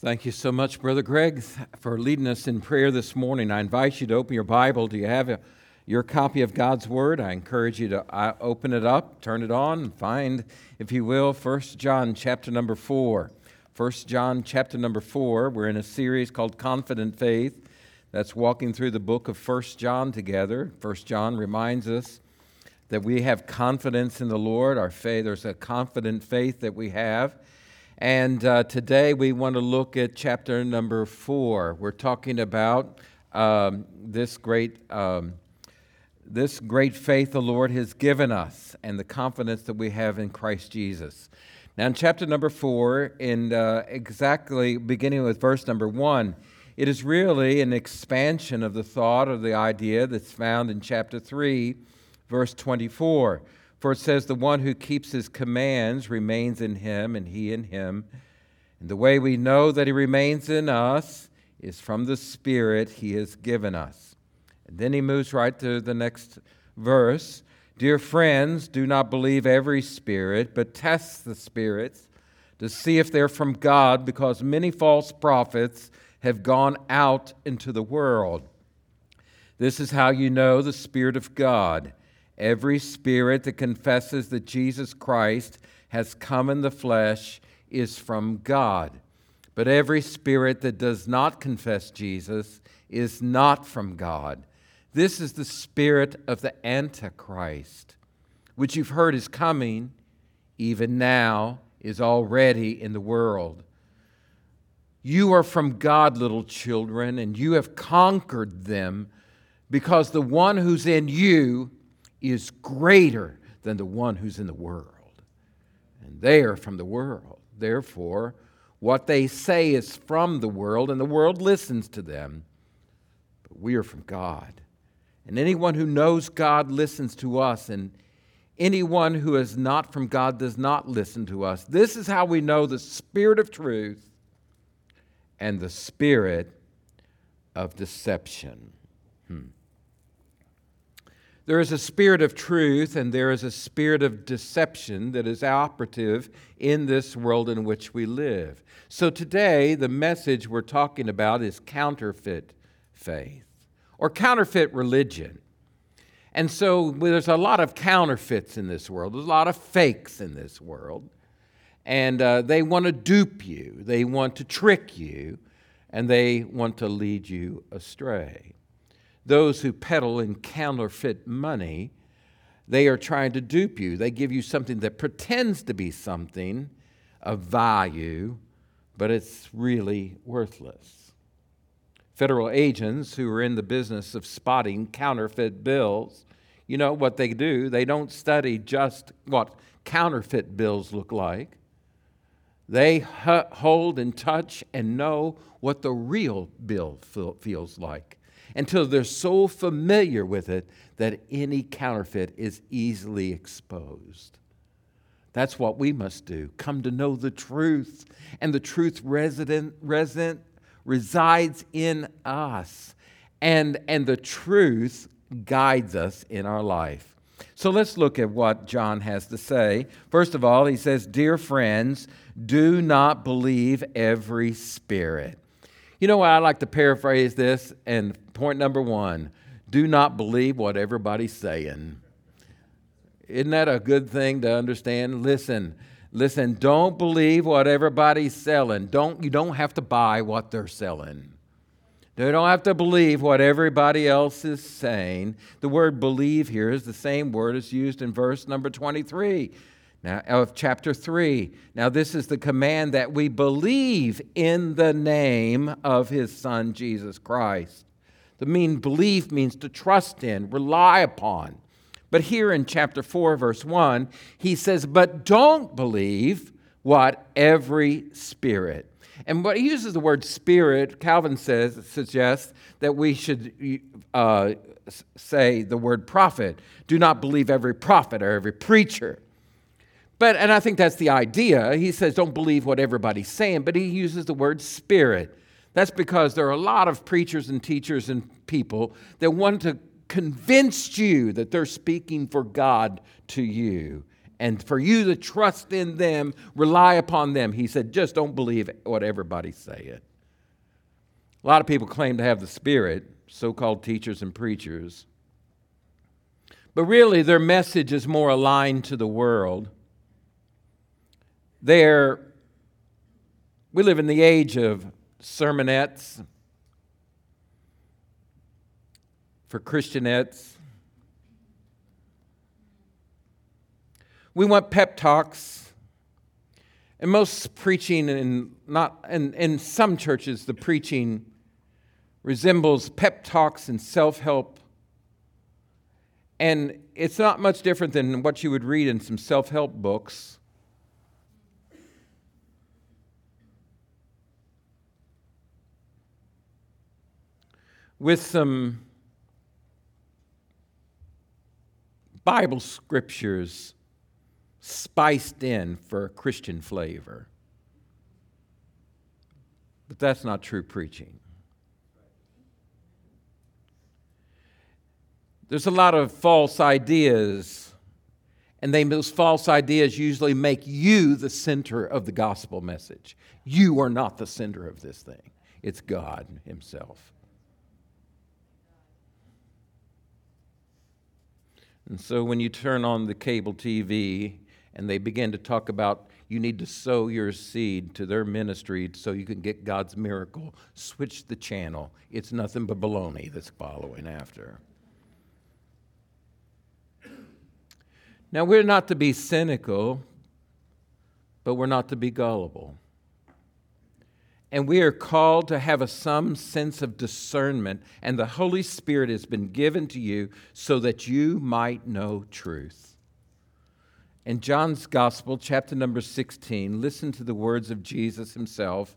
Thank you so much, Brother Greg, for leading us in prayer this morning. I invite you to open your Bible. Do you have a, your copy of God's Word? I encourage you to uh, open it up, turn it on, find, if you will, 1 John chapter number 4. 1 John chapter number 4. We're in a series called Confident Faith that's walking through the book of 1 John together. 1 John reminds us that we have confidence in the Lord. Our faith, there's a confident faith that we have. And uh, today we want to look at chapter number four. We're talking about um, this great. Um, this great faith the Lord has given us and the confidence that we have in Christ Jesus. Now, in chapter number four, in uh, exactly beginning with verse number one, it is really an expansion of the thought or the idea that's found in chapter three, verse 24. For it says, The one who keeps his commands remains in him, and he in him. And the way we know that he remains in us is from the Spirit he has given us. And then he moves right to the next verse. Dear friends, do not believe every spirit, but test the spirits to see if they're from God, because many false prophets have gone out into the world. This is how you know the Spirit of God. Every spirit that confesses that Jesus Christ has come in the flesh is from God. But every spirit that does not confess Jesus is not from God. This is the spirit of the Antichrist, which you've heard is coming, even now is already in the world. You are from God, little children, and you have conquered them because the one who's in you is greater than the one who's in the world. And they are from the world. Therefore, what they say is from the world, and the world listens to them. But we are from God. And anyone who knows God listens to us, and anyone who is not from God does not listen to us. This is how we know the spirit of truth and the spirit of deception. Hmm. There is a spirit of truth and there is a spirit of deception that is operative in this world in which we live. So today, the message we're talking about is counterfeit faith or counterfeit religion. And so there's a lot of counterfeits in this world, there's a lot of fakes in this world. And uh, they want to dupe you, they want to trick you, and they want to lead you astray those who peddle in counterfeit money, they are trying to dupe you. They give you something that pretends to be something of value, but it's really worthless. Federal agents who are in the business of spotting counterfeit bills, you know what they do? They don't study just what counterfeit bills look like. They hold and touch and know what the real bill feels like until they're so familiar with it that any counterfeit is easily exposed. That's what we must do. Come to know the truth. And the truth resident, resident resides in us. And, and the truth guides us in our life. So let's look at what John has to say. First of all, he says, Dear friends, do not believe every spirit. You know what? I like to paraphrase this, and point number one do not believe what everybody's saying. Isn't that a good thing to understand? Listen, listen, don't believe what everybody's selling. Don't, you don't have to buy what they're selling. They don't have to believe what everybody else is saying. The word believe here is the same word as used in verse number 23 now, of chapter 3. Now, this is the command that we believe in the name of his Son, Jesus Christ. The mean belief means to trust in, rely upon. But here in chapter 4, verse 1, he says, But don't believe what every spirit. And what he uses the word spirit, Calvin says, suggests that we should uh, say the word prophet. Do not believe every prophet or every preacher. But, and I think that's the idea. He says, don't believe what everybody's saying, but he uses the word spirit. That's because there are a lot of preachers and teachers and people that want to convince you that they're speaking for God to you. and for you to trust in them, rely upon them. He said, just don't believe what everybody's saying. A lot of people claim to have the Spirit, so called teachers and preachers. But really, their message is more aligned to the world. They're, we live in the age of sermonettes for Christianettes. We want pep talks. And most preaching in not in, in some churches the preaching resembles pep talks and self-help. And it's not much different than what you would read in some self-help books. With some Bible scriptures spiced in for a Christian flavor. But that's not true preaching. There's a lot of false ideas, and they, those false ideas usually make you the center of the gospel message. You are not the center of this thing, it's God Himself. And so when you turn on the cable TV and they begin to talk about you need to sow your seed to their ministry so you can get God's miracle, switch the channel. It's nothing but baloney that's following after. Now, we're not to be cynical, but we're not to be gullible. And we are called to have a, some sense of discernment, and the Holy Spirit has been given to you so that you might know truth. In John's Gospel, chapter number 16, listen to the words of Jesus himself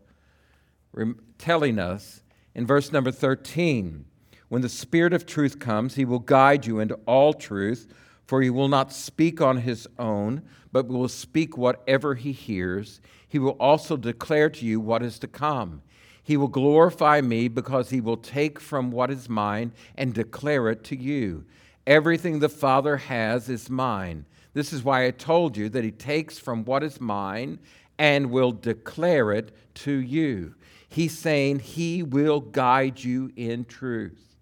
telling us in verse number 13 When the Spirit of truth comes, he will guide you into all truth, for he will not speak on his own, but will speak whatever he hears he will also declare to you what is to come. He will glorify me because he will take from what is mine and declare it to you. Everything the Father has is mine. This is why I told you that he takes from what is mine and will declare it to you. He's saying he will guide you in truth.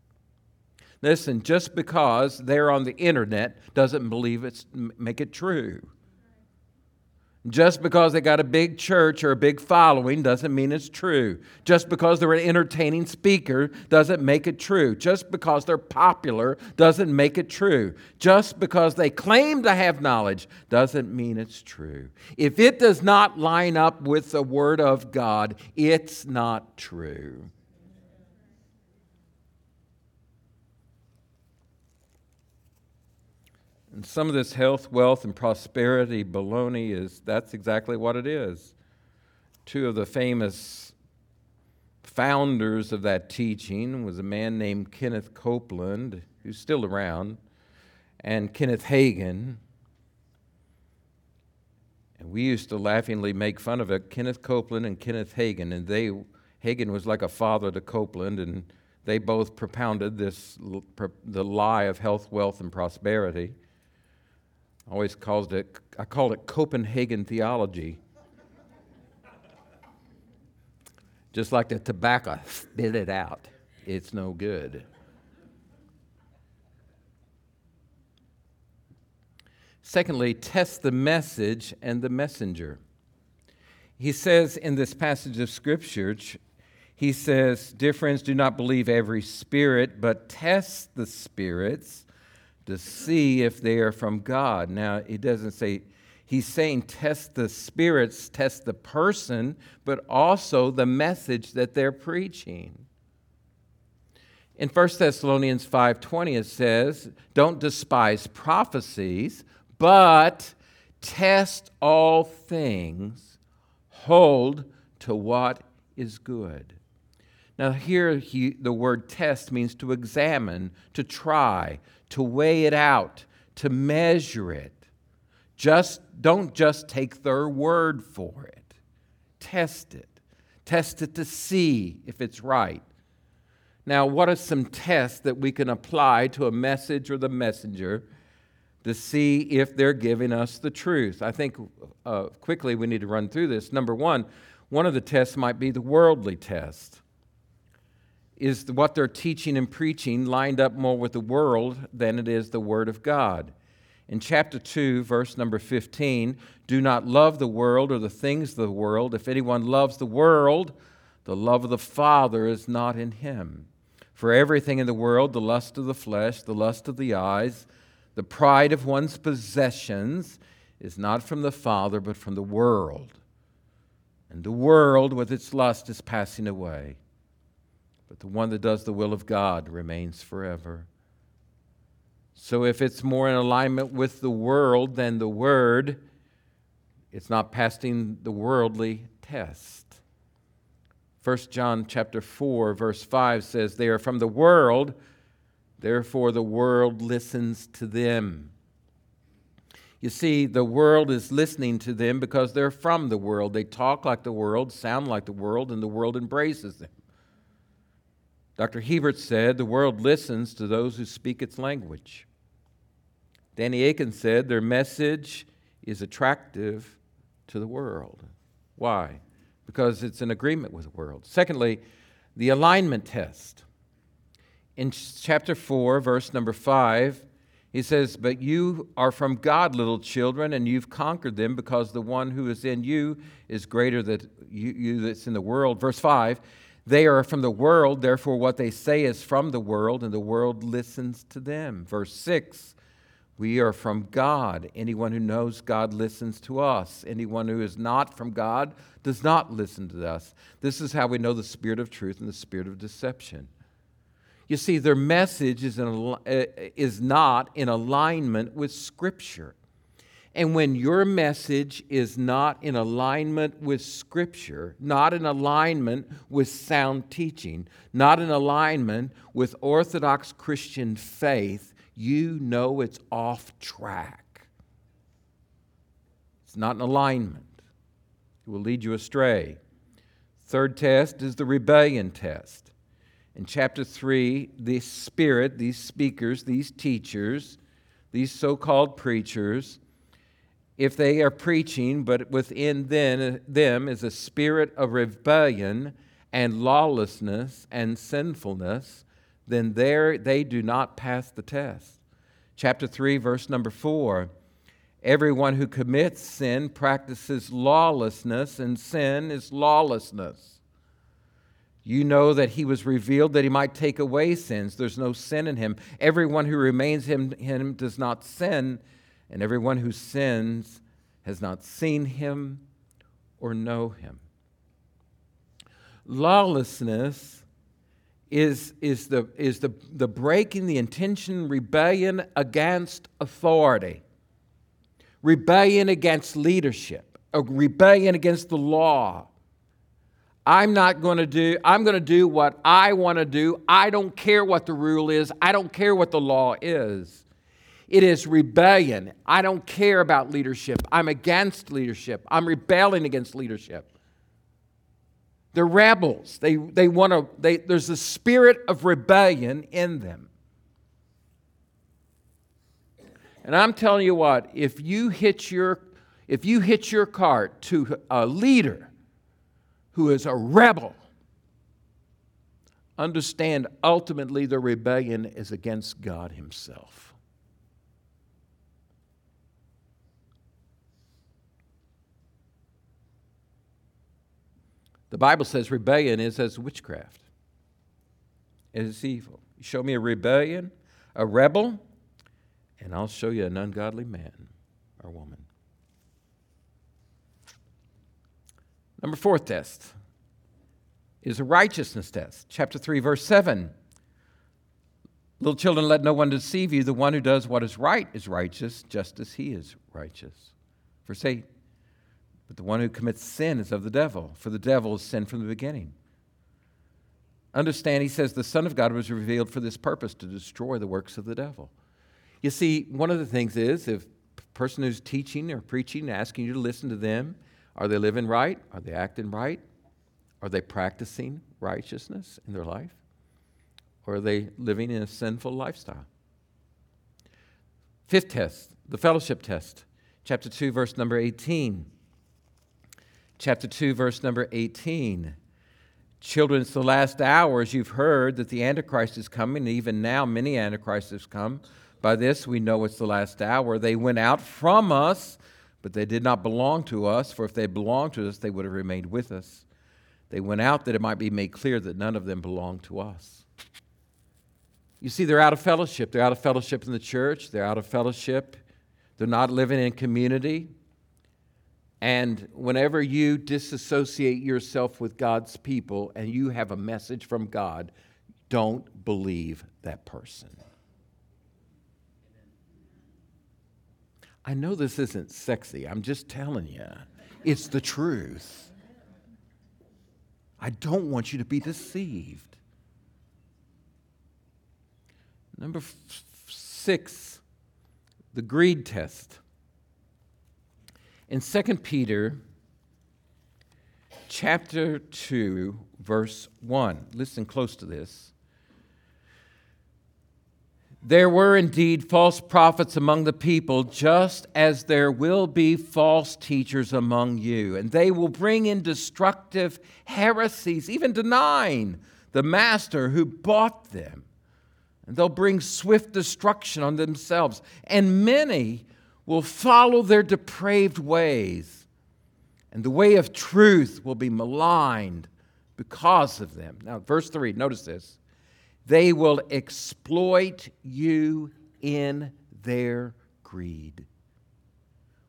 Listen, just because they're on the internet doesn't believe it's make it true. Just because they got a big church or a big following doesn't mean it's true. Just because they're an entertaining speaker doesn't make it true. Just because they're popular doesn't make it true. Just because they claim to have knowledge doesn't mean it's true. If it does not line up with the Word of God, it's not true. And some of this health, wealth, and prosperity baloney is that's exactly what it is. Two of the famous founders of that teaching was a man named Kenneth Copeland, who's still around, and Kenneth Hagin. And we used to laughingly make fun of it, Kenneth Copeland and Kenneth Hagin, and they Hagin was like a father to Copeland, and they both propounded this the lie of health, wealth, and prosperity. I always called it, I called it Copenhagen theology. Just like the tobacco, spit it out. It's no good. Secondly, test the message and the messenger. He says in this passage of Scripture, he says, Dear friends, do not believe every spirit, but test the spirits to see if they are from God. Now, he doesn't say, he's saying test the spirits, test the person, but also the message that they're preaching. In 1 Thessalonians 5:20 it says, "Don't despise prophecies, but test all things, hold to what is good." Now, here he, the word test means to examine, to try, to weigh it out, to measure it. Just don't just take their word for it. Test it. Test it to see if it's right. Now, what are some tests that we can apply to a message or the messenger to see if they're giving us the truth. I think uh, quickly we need to run through this. Number one, one of the tests might be the worldly test. Is what they're teaching and preaching lined up more with the world than it is the Word of God? In chapter 2, verse number 15, do not love the world or the things of the world. If anyone loves the world, the love of the Father is not in him. For everything in the world, the lust of the flesh, the lust of the eyes, the pride of one's possessions, is not from the Father, but from the world. And the world with its lust is passing away. But the one that does the will of God remains forever. So if it's more in alignment with the world than the Word, it's not passing the worldly test. 1 John chapter 4 verse 5 says they are from the world therefore the world listens to them. You see the world is listening to them because they're from the world. They talk like the world, sound like the world and the world embraces them. Dr. Hiebert said the world listens to those who speak its language. Danny Akin said their message is attractive to the world. Why? because it's in agreement with the world. Secondly, the alignment test. In chapter 4, verse number 5, he says, But you are from God, little children, and you've conquered them because the one who is in you is greater than you, you that's in the world. Verse 5, they are from the world, therefore what they say is from the world, and the world listens to them. Verse 6, we are from God. Anyone who knows God listens to us. Anyone who is not from God does not listen to us. This is how we know the spirit of truth and the spirit of deception. You see, their message is, in, uh, is not in alignment with Scripture. And when your message is not in alignment with Scripture, not in alignment with sound teaching, not in alignment with Orthodox Christian faith, you know it's off track. It's not in alignment. It will lead you astray. Third test is the rebellion test. In chapter 3, the Spirit, these speakers, these teachers, these so called preachers, if they are preaching, but within them is a spirit of rebellion and lawlessness and sinfulness, then there they do not pass the test. Chapter 3, verse number 4 Everyone who commits sin practices lawlessness, and sin is lawlessness. You know that he was revealed that he might take away sins. There's no sin in him. Everyone who remains in him does not sin, and everyone who sins has not seen him or know him. Lawlessness is, is, the, is the, the breaking, the intention, rebellion against authority, rebellion against leadership, a rebellion against the law. I'm not going to do, I'm going to do what I want to do. I don't care what the rule is, I don't care what the law is. It is rebellion. I don't care about leadership. I'm against leadership. I'm rebelling against leadership. They're rebels. They, they want to, they, there's a spirit of rebellion in them. And I'm telling you what, if you hitch your, if you hitch your cart to a leader who is a rebel, understand ultimately the rebellion is against God Himself. The Bible says rebellion is as witchcraft. It is evil. You show me a rebellion, a rebel, and I'll show you an ungodly man or woman. Number four test is a righteousness test. Chapter 3, verse 7. Little children, let no one deceive you. The one who does what is right is righteous, just as he is righteous. Verse 8. But the one who commits sin is of the devil, for the devil is sin from the beginning. Understand, he says, the Son of God was revealed for this purpose to destroy the works of the devil. You see, one of the things is if a person who's teaching or preaching, asking you to listen to them, are they living right? Are they acting right? Are they practicing righteousness in their life? Or are they living in a sinful lifestyle? Fifth test, the fellowship test, chapter 2, verse number 18. Chapter 2, verse number 18. Children, it's the last hours. You've heard that the Antichrist is coming. and Even now, many Antichrists have come. By this, we know it's the last hour. They went out from us, but they did not belong to us, for if they belonged to us, they would have remained with us. They went out that it might be made clear that none of them belonged to us. You see, they're out of fellowship. They're out of fellowship in the church, they're out of fellowship, they're not living in community. And whenever you disassociate yourself with God's people and you have a message from God, don't believe that person. I know this isn't sexy. I'm just telling you. It's the truth. I don't want you to be deceived. Number f- six, the greed test. In 2 Peter chapter 2, verse 1, listen close to this. There were indeed false prophets among the people, just as there will be false teachers among you. And they will bring in destructive heresies, even denying the master who bought them. And they'll bring swift destruction on themselves. And many will follow their depraved ways, and the way of truth will be maligned because of them. Now, verse 3, notice this. They will exploit you in their greed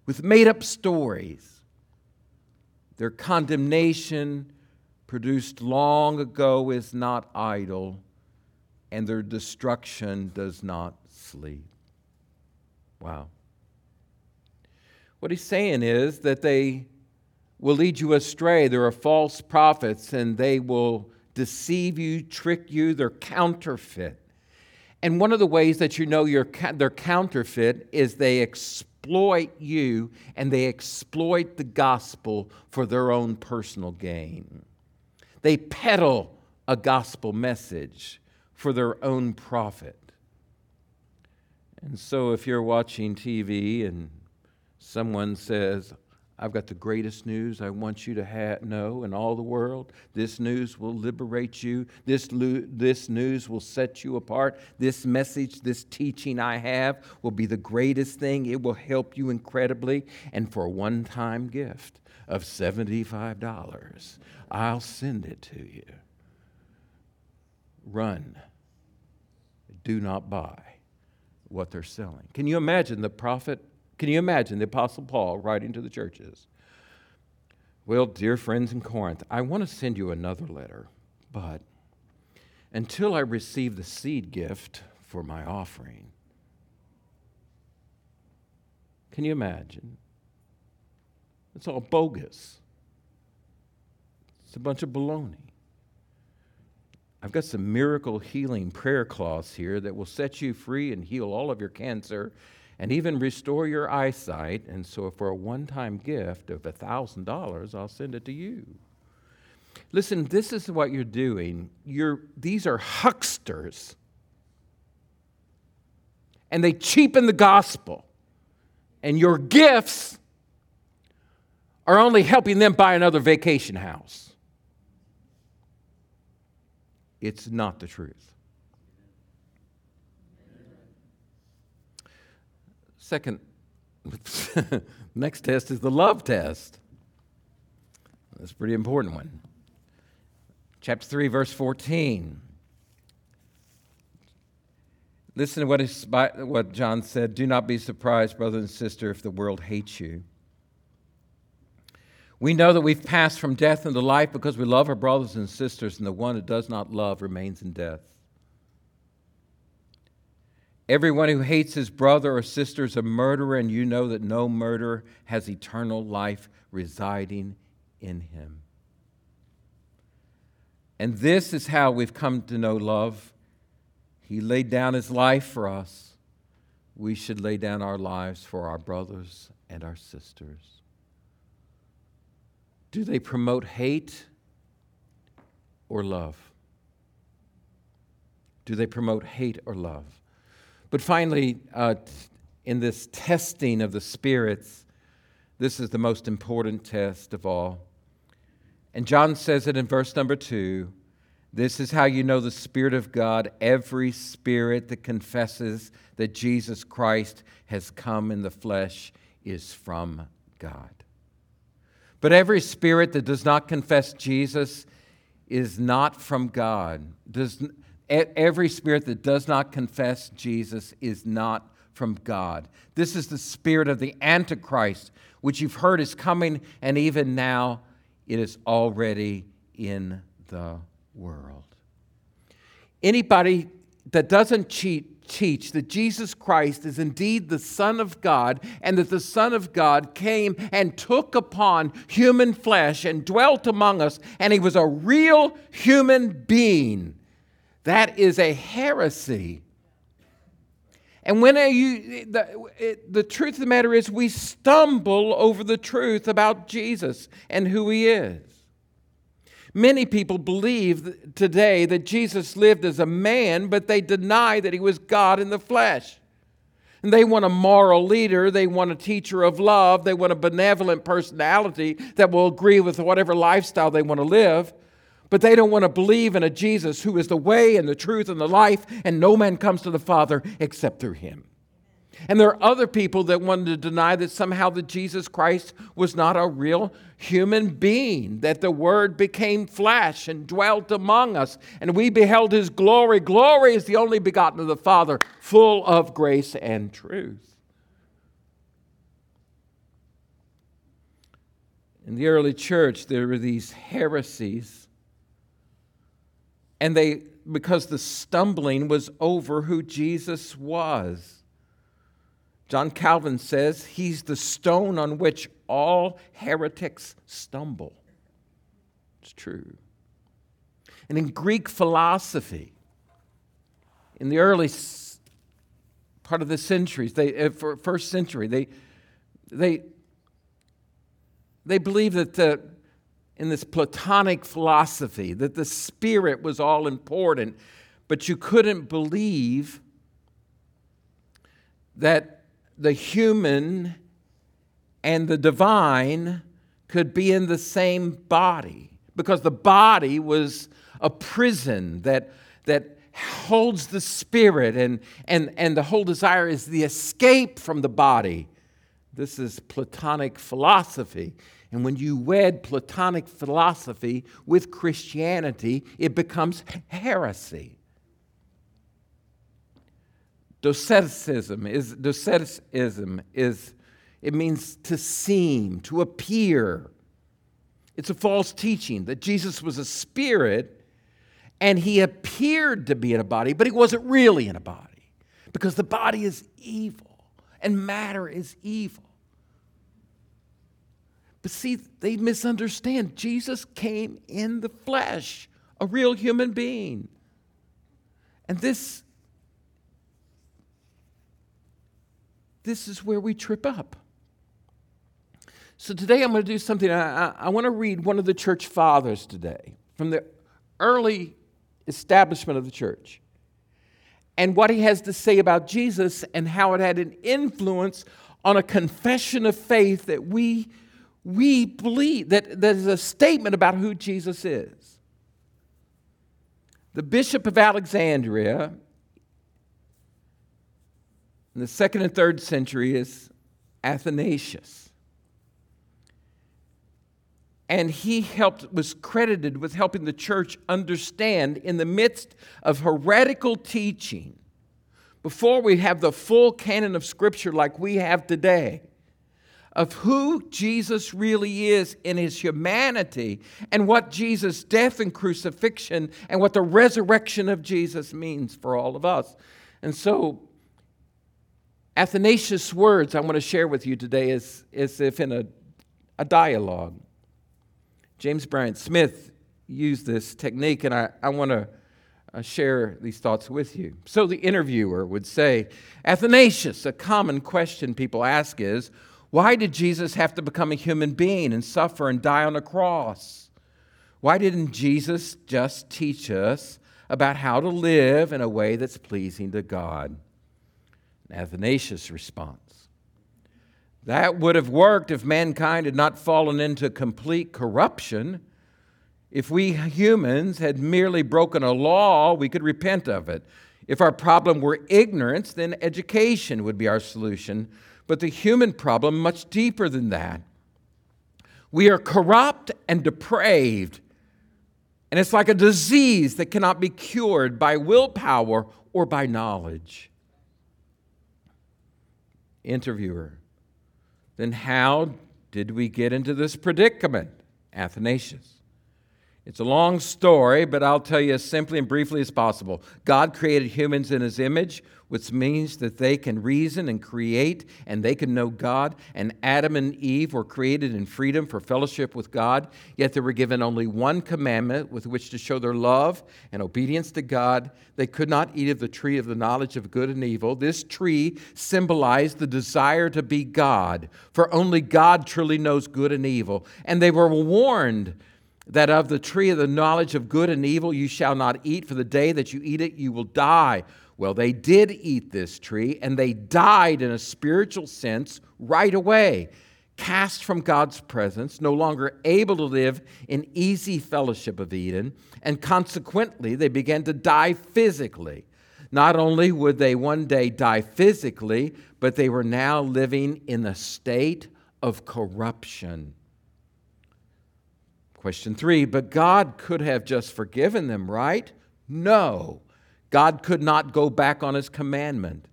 with made up stories. Their condemnation produced long ago is not idle, and their destruction does not sleep. Wow. What he's saying is that they will lead you astray. There are false prophets, and they will deceive you, trick you. They're counterfeit. And one of the ways that you know you're, they're counterfeit is they exploit you and they exploit the gospel for their own personal gain. They peddle a gospel message for their own profit. And so if you're watching TV and someone says, I've got the greatest news I want you to know in all the world. This news will liberate you. This, lo- this news will set you apart. This message, this teaching I have will be the greatest thing. It will help you incredibly. And for a one time gift of $75, I'll send it to you. Run. Do not buy what they're selling. Can you imagine the prophet can you imagine the Apostle Paul writing to the churches? Well, dear friends in Corinth, I want to send you another letter, but until I receive the seed gift for my offering, can you imagine? It's all bogus. It's a bunch of baloney. I've got some miracle healing prayer cloths here that will set you free and heal all of your cancer and even restore your eyesight. And so, for a one time gift of $1,000, I'll send it to you. Listen, this is what you're doing. You're, these are hucksters. And they cheapen the gospel. And your gifts are only helping them buy another vacation house. It's not the truth. Second, next test is the love test. That's a pretty important one. Chapter 3, verse 14. Listen to what, is, what John said. Do not be surprised, brother and sister, if the world hates you. We know that we've passed from death into life because we love our brothers and sisters, and the one who does not love remains in death. Everyone who hates his brother or sister is a murderer, and you know that no murderer has eternal life residing in him. And this is how we've come to know love. He laid down his life for us. We should lay down our lives for our brothers and our sisters. Do they promote hate or love? Do they promote hate or love? But finally, uh, in this testing of the spirits, this is the most important test of all. And John says it in verse number two. This is how you know the Spirit of God. Every spirit that confesses that Jesus Christ has come in the flesh is from God. But every spirit that does not confess Jesus is not from God. Does, every spirit that does not confess Jesus is not from God. This is the spirit of the Antichrist, which you've heard is coming, and even now it is already in the world. Anybody that doesn't cheat, teach that Jesus Christ is indeed the Son of God and that the Son of God came and took upon human flesh and dwelt among us, and he was a real human being, that is a heresy. And when are you, the, the truth of the matter is, we stumble over the truth about Jesus and who he is. Many people believe today that Jesus lived as a man, but they deny that he was God in the flesh. And they want a moral leader, they want a teacher of love, they want a benevolent personality that will agree with whatever lifestyle they want to live. But they don't want to believe in a Jesus who is the way and the truth and the life, and no man comes to the Father except through him. And there are other people that wanted to deny that somehow that Jesus Christ was not a real human being, that the Word became flesh and dwelt among us, and we beheld His glory. Glory is the only begotten of the Father, full of grace and truth. In the early church, there were these heresies, and they, because the stumbling was over who Jesus was. John Calvin says he's the stone on which all heretics stumble. It's true. And in Greek philosophy, in the early part of the centuries, they, uh, first century, they, they, they believed that the, in this Platonic philosophy that the spirit was all important, but you couldn't believe that the human and the divine could be in the same body because the body was a prison that, that holds the spirit and, and, and the whole desire is the escape from the body. This is Platonic philosophy. And when you wed Platonic philosophy with Christianity, it becomes heresy. Doceticism is doceticism is it means to seem, to appear. It's a false teaching that Jesus was a spirit and he appeared to be in a body, but he wasn't really in a body because the body is evil and matter is evil. But see, they misunderstand. Jesus came in the flesh, a real human being. And this this is where we trip up. So today I'm going to do something. I, I, I want to read one of the church fathers today from the early establishment of the church and what he has to say about Jesus and how it had an influence on a confession of faith that we, we believe, that, is a statement about who Jesus is. The Bishop of Alexandria in the second and third century is Athanasius. And he helped, was credited with helping the church understand in the midst of heretical teaching, before we have the full canon of Scripture like we have today, of who Jesus really is in his humanity and what Jesus' death and crucifixion and what the resurrection of Jesus means for all of us. And so Athanasius' words I want to share with you today is as if in a, a dialogue. James Bryan Smith used this technique, and I, I want to uh, share these thoughts with you. So the interviewer would say, Athanasius, a common question people ask is, why did Jesus have to become a human being and suffer and die on a cross? Why didn't Jesus just teach us about how to live in a way that's pleasing to God? Athanasius' response. That would have worked if mankind had not fallen into complete corruption. If we humans had merely broken a law, we could repent of it. If our problem were ignorance, then education would be our solution. But the human problem much deeper than that. We are corrupt and depraved, and it's like a disease that cannot be cured by willpower or by knowledge. Interviewer, then how did we get into this predicament? Athanasius. It's a long story, but I'll tell you as simply and briefly as possible. God created humans in his image, which means that they can reason and create and they can know God. And Adam and Eve were created in freedom for fellowship with God, yet they were given only one commandment with which to show their love and obedience to God. They could not eat of the tree of the knowledge of good and evil. This tree symbolized the desire to be God, for only God truly knows good and evil. And they were warned that of the tree of the knowledge of good and evil you shall not eat, for the day that you eat it, you will die. Well, they did eat this tree, and they died in a spiritual sense right away, cast from God's presence, no longer able to live in easy fellowship of Eden, and consequently, they began to die physically. Not only would they one day die physically, but they were now living in a state of corruption. Question three, but God could have just forgiven them, right? No. God could not go back on his commandment.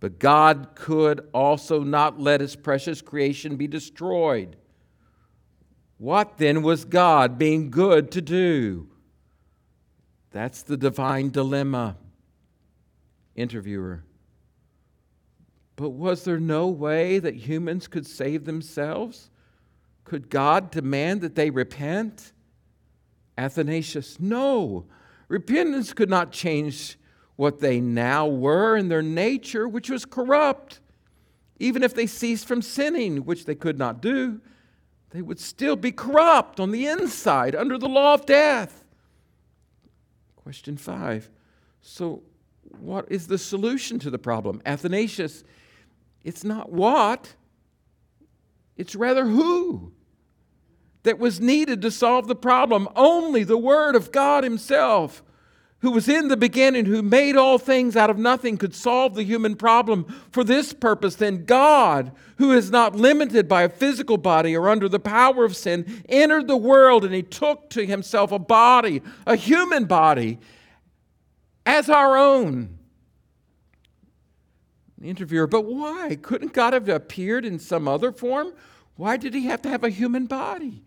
But God could also not let his precious creation be destroyed. What then was God being good to do? That's the divine dilemma. Interviewer. But was there no way that humans could save themselves? Could God demand that they repent? Athanasius, no. Repentance could not change what they now were in their nature, which was corrupt. Even if they ceased from sinning, which they could not do, they would still be corrupt on the inside under the law of death. Question five. So, what is the solution to the problem? Athanasius, it's not what, it's rather who that was needed to solve the problem. Only the Word of God Himself, who was in the beginning, who made all things out of nothing, could solve the human problem. For this purpose, then, God, who is not limited by a physical body or under the power of sin, entered the world and He took to Himself a body, a human body, as our own. The interviewer, but why? Couldn't God have appeared in some other form? Why did he have to have a human body?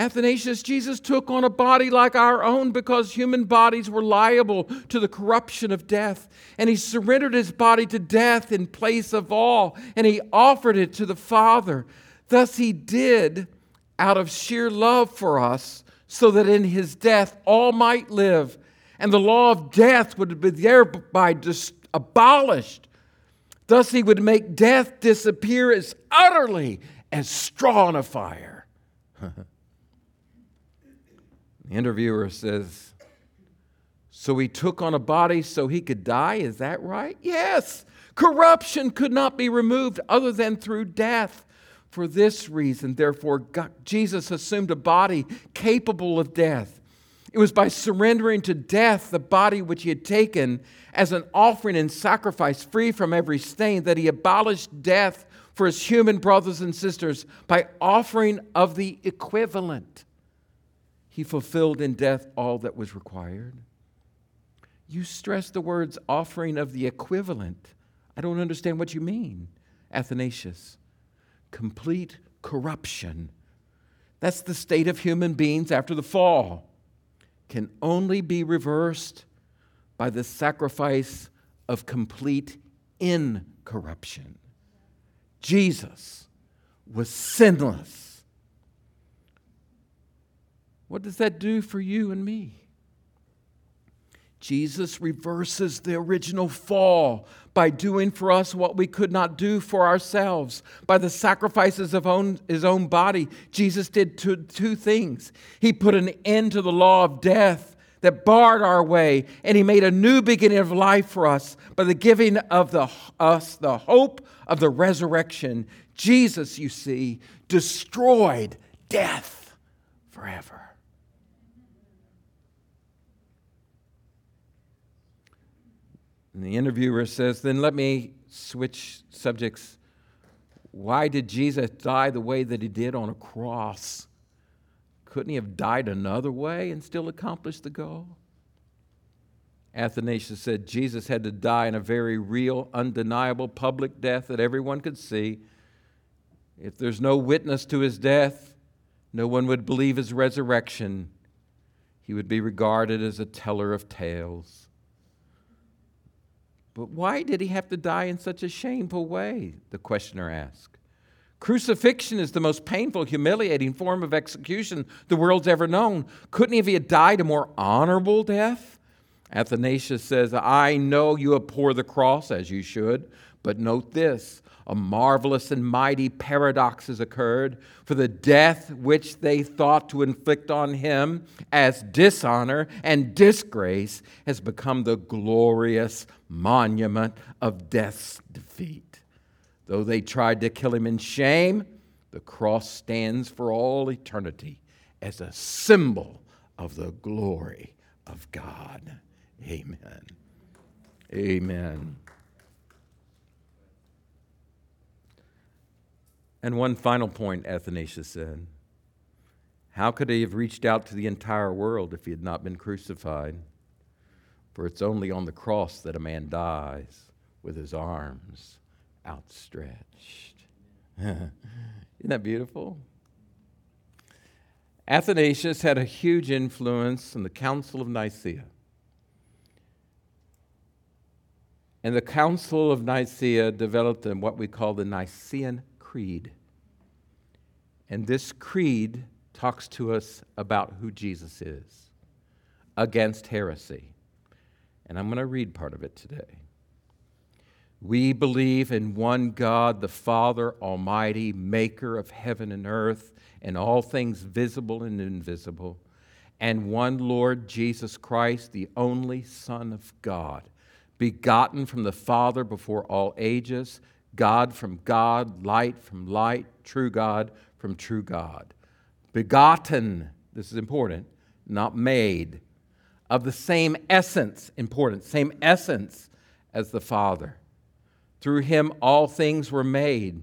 Athanasius, Jesus took on a body like our own because human bodies were liable to the corruption of death. And he surrendered his body to death in place of all, and he offered it to the Father. Thus, he did out of sheer love for us, so that in his death all might live, and the law of death would be thereby dis- abolished. Thus, he would make death disappear as utterly as straw on a fire. The interviewer says, So he took on a body so he could die? Is that right? Yes. Corruption could not be removed other than through death. For this reason, therefore, God, Jesus assumed a body capable of death. It was by surrendering to death the body which he had taken as an offering and sacrifice free from every stain that he abolished death for his human brothers and sisters by offering of the equivalent. He fulfilled in death all that was required. You stress the words offering of the equivalent. I don't understand what you mean, Athanasius. Complete corruption. That's the state of human beings after the fall. Can only be reversed by the sacrifice of complete incorruption. Jesus was sinless what does that do for you and me? Jesus reverses the original fall by doing for us what we could not do for ourselves. By the sacrifices of own, his own body, Jesus did two, two things. He put an end to the law of death that barred our way, and He made a new beginning of life for us by the giving of the, us the hope of the resurrection. Jesus, you see, destroyed death forever. And the interviewer says, Then let me switch subjects. Why did Jesus die the way that he did on a cross? Couldn't he have died another way and still accomplished the goal? Athanasius said Jesus had to die in a very real, undeniable public death that everyone could see. If there's no witness to his death, no one would believe his resurrection. He would be regarded as a teller of tales. But why did he have to die in such a shameful way? The questioner asked. Crucifixion is the most painful, humiliating form of execution the world's ever known. Couldn't he have died a more honorable death? Athanasius says, I know you abhor the cross as you should, but note this a marvelous and mighty paradox has occurred. For the death which they thought to inflict on him as dishonor and disgrace has become the glorious monument of death's defeat. Though they tried to kill him in shame, the cross stands for all eternity as a symbol of the glory of God. Amen. Amen. And one final point, Athanasius said How could he have reached out to the entire world if he had not been crucified? For it's only on the cross that a man dies with his arms outstretched. Isn't that beautiful? Athanasius had a huge influence on the Council of Nicaea. And the Council of Nicaea developed in what we call the Nicene Creed. And this creed talks to us about who Jesus is against heresy. And I'm going to read part of it today. We believe in one God, the Father Almighty, maker of heaven and earth and all things visible and invisible, and one Lord Jesus Christ, the only Son of God, begotten from the Father before all ages God from God, light from light, true God from true God. Begotten, this is important, not made, of the same essence, important, same essence as the Father. Through him all things were made.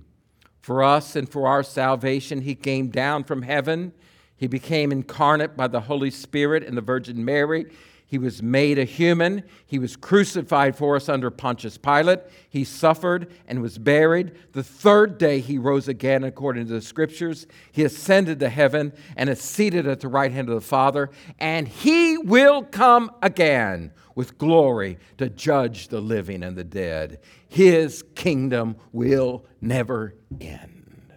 For us and for our salvation, he came down from heaven. He became incarnate by the Holy Spirit and the Virgin Mary. He was made a human. He was crucified for us under Pontius Pilate. He suffered and was buried. The third day he rose again according to the scriptures. He ascended to heaven and is seated at the right hand of the Father. And he will come again with glory to judge the living and the dead. His kingdom will never end.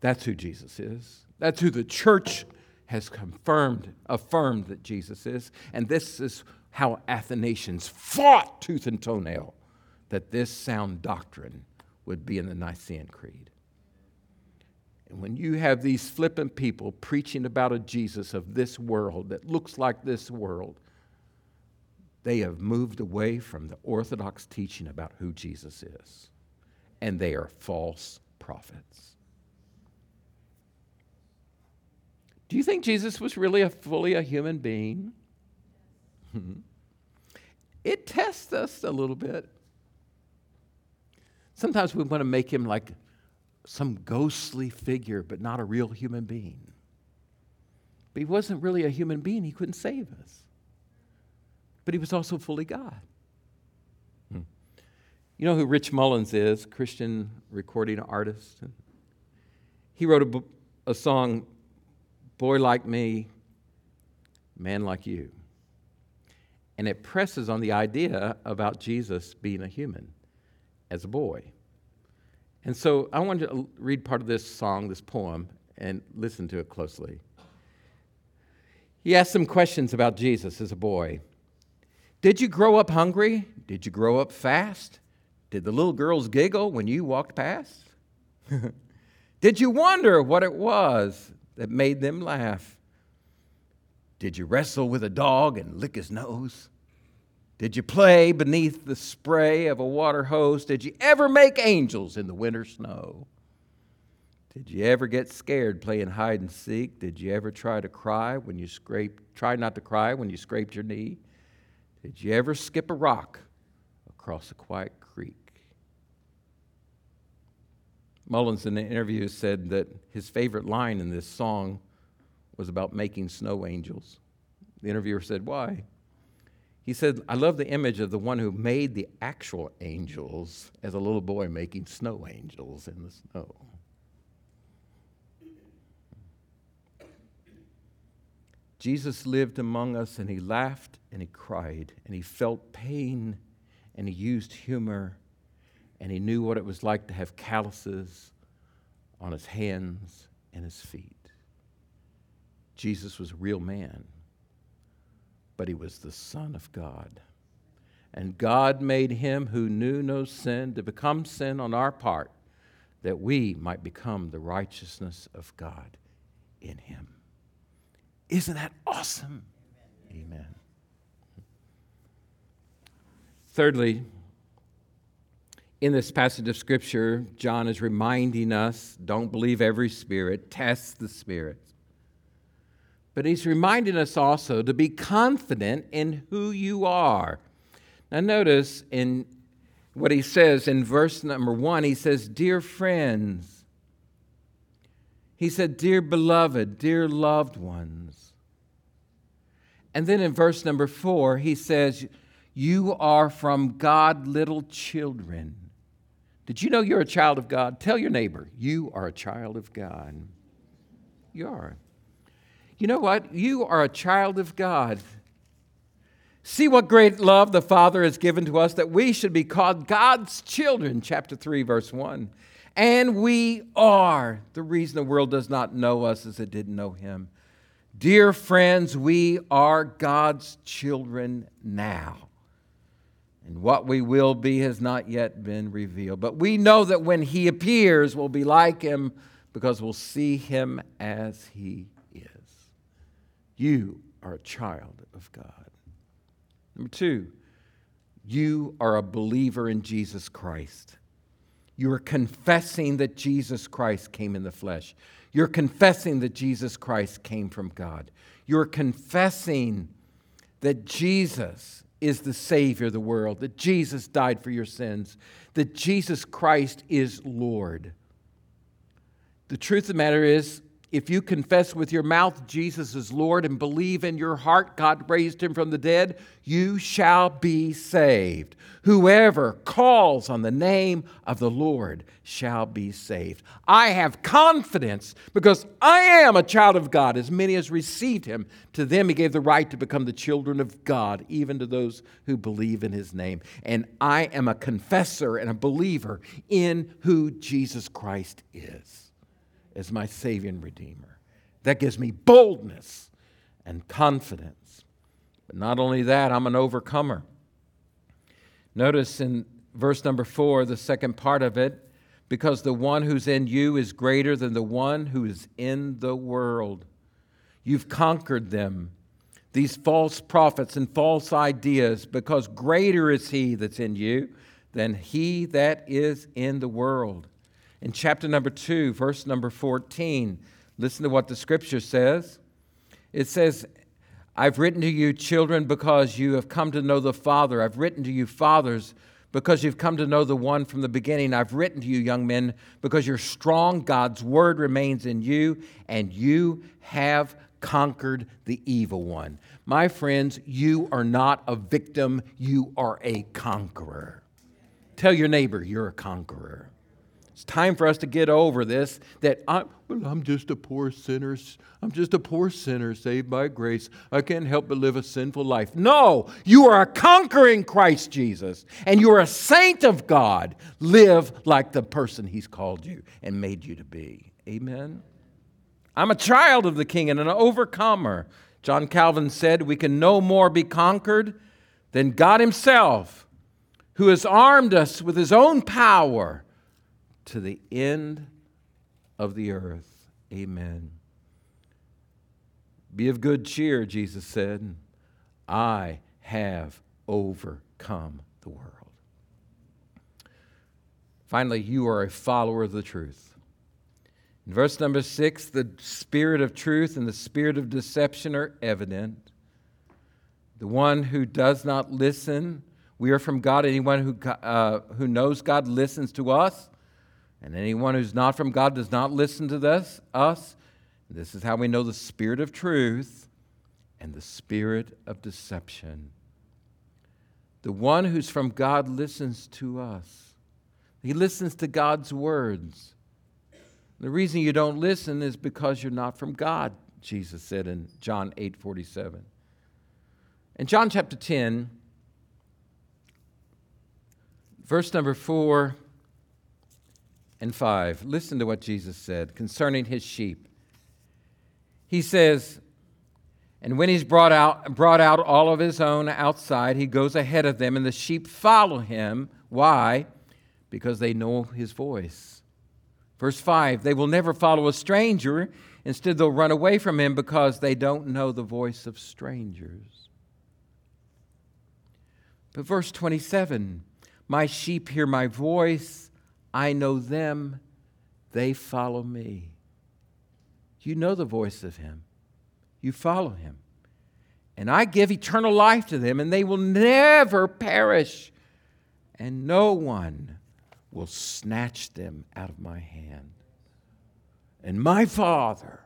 That's who Jesus is. That's who the church has confirmed, affirmed that Jesus is. And this is how Athanasius fought tooth and toenail that this sound doctrine would be in the Nicene Creed. And when you have these flippant people preaching about a Jesus of this world that looks like this world, they have moved away from the orthodox teaching about who Jesus is. And they are false prophets. Do you think Jesus was really a fully a human being? it tests us a little bit. Sometimes we want to make him like some ghostly figure, but not a real human being. But he wasn't really a human being, he couldn't save us. But he was also fully God. Hmm. You know who Rich Mullins is, Christian recording artist? He wrote a, a song boy like me, man like you. And it presses on the idea about Jesus being a human as a boy. And so I want to read part of this song, this poem, and listen to it closely. He asked some questions about Jesus as a boy. Did you grow up hungry? Did you grow up fast? Did the little girls giggle when you walked past? Did you wonder what it was that made them laugh. Did you wrestle with a dog and lick his nose? Did you play beneath the spray of a water hose? Did you ever make angels in the winter snow? Did you ever get scared playing hide and seek? Did you ever try to cry when you scraped, try not to cry when you scraped your knee? Did you ever skip a rock across a quiet Mullins, in an interview, said that his favorite line in this song was about making snow angels. The interviewer said, Why? He said, I love the image of the one who made the actual angels as a little boy making snow angels in the snow. Jesus lived among us and he laughed and he cried and he felt pain and he used humor and he knew what it was like to have calluses on his hands and his feet. Jesus was a real man, but he was the Son of God. And God made him who knew no sin to become sin on our part, that we might become the righteousness of God in him. Isn't that awesome? Amen. Thirdly, in this passage of Scripture, John is reminding us don't believe every spirit, test the spirits. But he's reminding us also to be confident in who you are. Now, notice in what he says in verse number one, he says, Dear friends, he said, Dear beloved, dear loved ones. And then in verse number four, he says, You are from God, little children. Did you know you're a child of God? Tell your neighbor, You are a child of God. You are. You know what? You are a child of God. See what great love the Father has given to us that we should be called God's children, chapter 3, verse 1. And we are. The reason the world does not know us is it didn't know Him. Dear friends, we are God's children now. And what we will be has not yet been revealed. But we know that when He appears, we'll be like Him because we'll see Him as He is. you are a child of God. Number two, you are a believer in Jesus Christ. You are confessing that Jesus Christ came in the flesh. You're confessing that Jesus Christ came from God. You're confessing that Jesus is the Savior of the world, that Jesus died for your sins, that Jesus Christ is Lord. The truth of the matter is, if you confess with your mouth Jesus is Lord and believe in your heart God raised him from the dead, you shall be saved. Whoever calls on the name of the Lord shall be saved. I have confidence because I am a child of God. As many as received him, to them he gave the right to become the children of God, even to those who believe in his name. And I am a confessor and a believer in who Jesus Christ is as my Savior and Redeemer. That gives me boldness and confidence. But not only that, I'm an overcomer. Notice in verse number four, the second part of it, because the one who's in you is greater than the one who is in the world. You've conquered them, these false prophets and false ideas, because greater is he that's in you than he that is in the world. In chapter number 2, verse number 14, listen to what the scripture says. It says, I've written to you, children, because you have come to know the Father. I've written to you, fathers, because you've come to know the one from the beginning. I've written to you, young men, because you're strong. God's word remains in you, and you have conquered the evil one. My friends, you are not a victim, you are a conqueror. Tell your neighbor you're a conqueror. It's time for us to get over this that I'm, well, I'm just a poor sinner. I'm just a poor sinner saved by grace. I can't help but live a sinful life. No, you are a conquering Christ Jesus, and you are a saint of God. Live like the person He's called you and made you to be. Amen. I'm a child of the King and an overcomer. John Calvin said, We can no more be conquered than God Himself, who has armed us with His own power to the end of the earth. Amen. Be of good cheer, Jesus said. I have overcome the world. Finally, you are a follower of the truth. In verse number six, the spirit of truth and the spirit of deception are evident. The one who does not listen, we are from God. Anyone who, uh, who knows God listens to us, and anyone who's not from God does not listen to this, us. This is how we know the spirit of truth and the spirit of deception. The one who's from God listens to us. He listens to God's words. The reason you don't listen is because you're not from God, Jesus said in John 8 47. In John chapter 10, verse number 4 and 5, listen to what Jesus said concerning his sheep. He says, and when he's brought out, brought out all of his own outside, he goes ahead of them, and the sheep follow him. Why? Because they know his voice. Verse 5 They will never follow a stranger. Instead, they'll run away from him because they don't know the voice of strangers. But verse 27 My sheep hear my voice, I know them, they follow me. You know the voice of him, you follow him. And I give eternal life to them, and they will never perish, and no one will snatch them out of my hand. And my Father,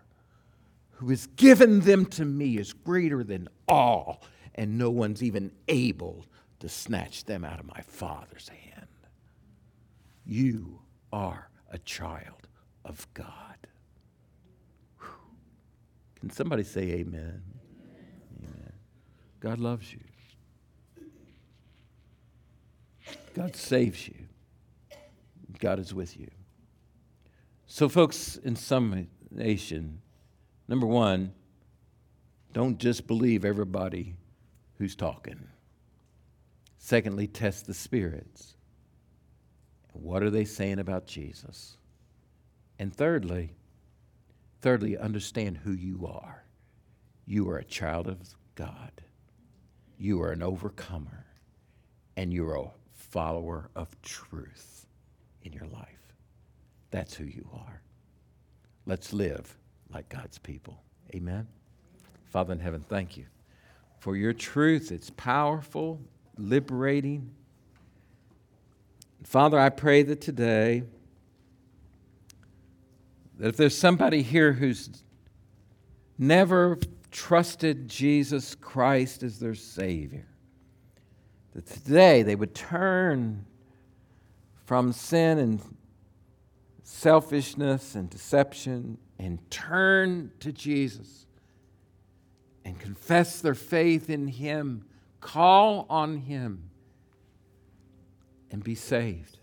who has given them to me, is greater than all, and no one's even able to snatch them out of my Father's hand. You are a child of God. Whew. Can somebody say amen? Amen. God loves you. God saves you. God is with you. So, folks, in summation, number one, don't just believe everybody who's talking. Secondly, test the spirits. What are they saying about Jesus? And thirdly, thirdly, understand who you are. You are a child of God. You are an overcomer, and you're a follower of truth in your life. That's who you are. Let's live like God's people. Amen. Father in heaven, thank you for your truth. It's powerful, liberating. Father, I pray that today, that if there's somebody here who's never trusted Jesus Christ as their Savior, that today they would turn from sin and selfishness and deception and turn to Jesus and confess their faith in Him, call on Him, and be saved.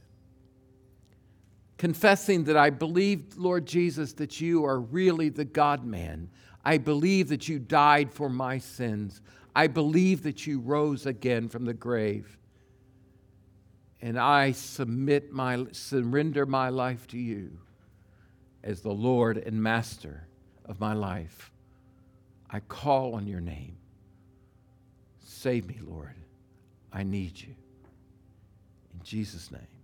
Confessing that I believe, Lord Jesus, that you are really the God man. I believe that you died for my sins. I believe that you rose again from the grave and I submit my surrender my life to you as the Lord and Master of my life. I call on your name. Save me, Lord. I need you. Jesus' name.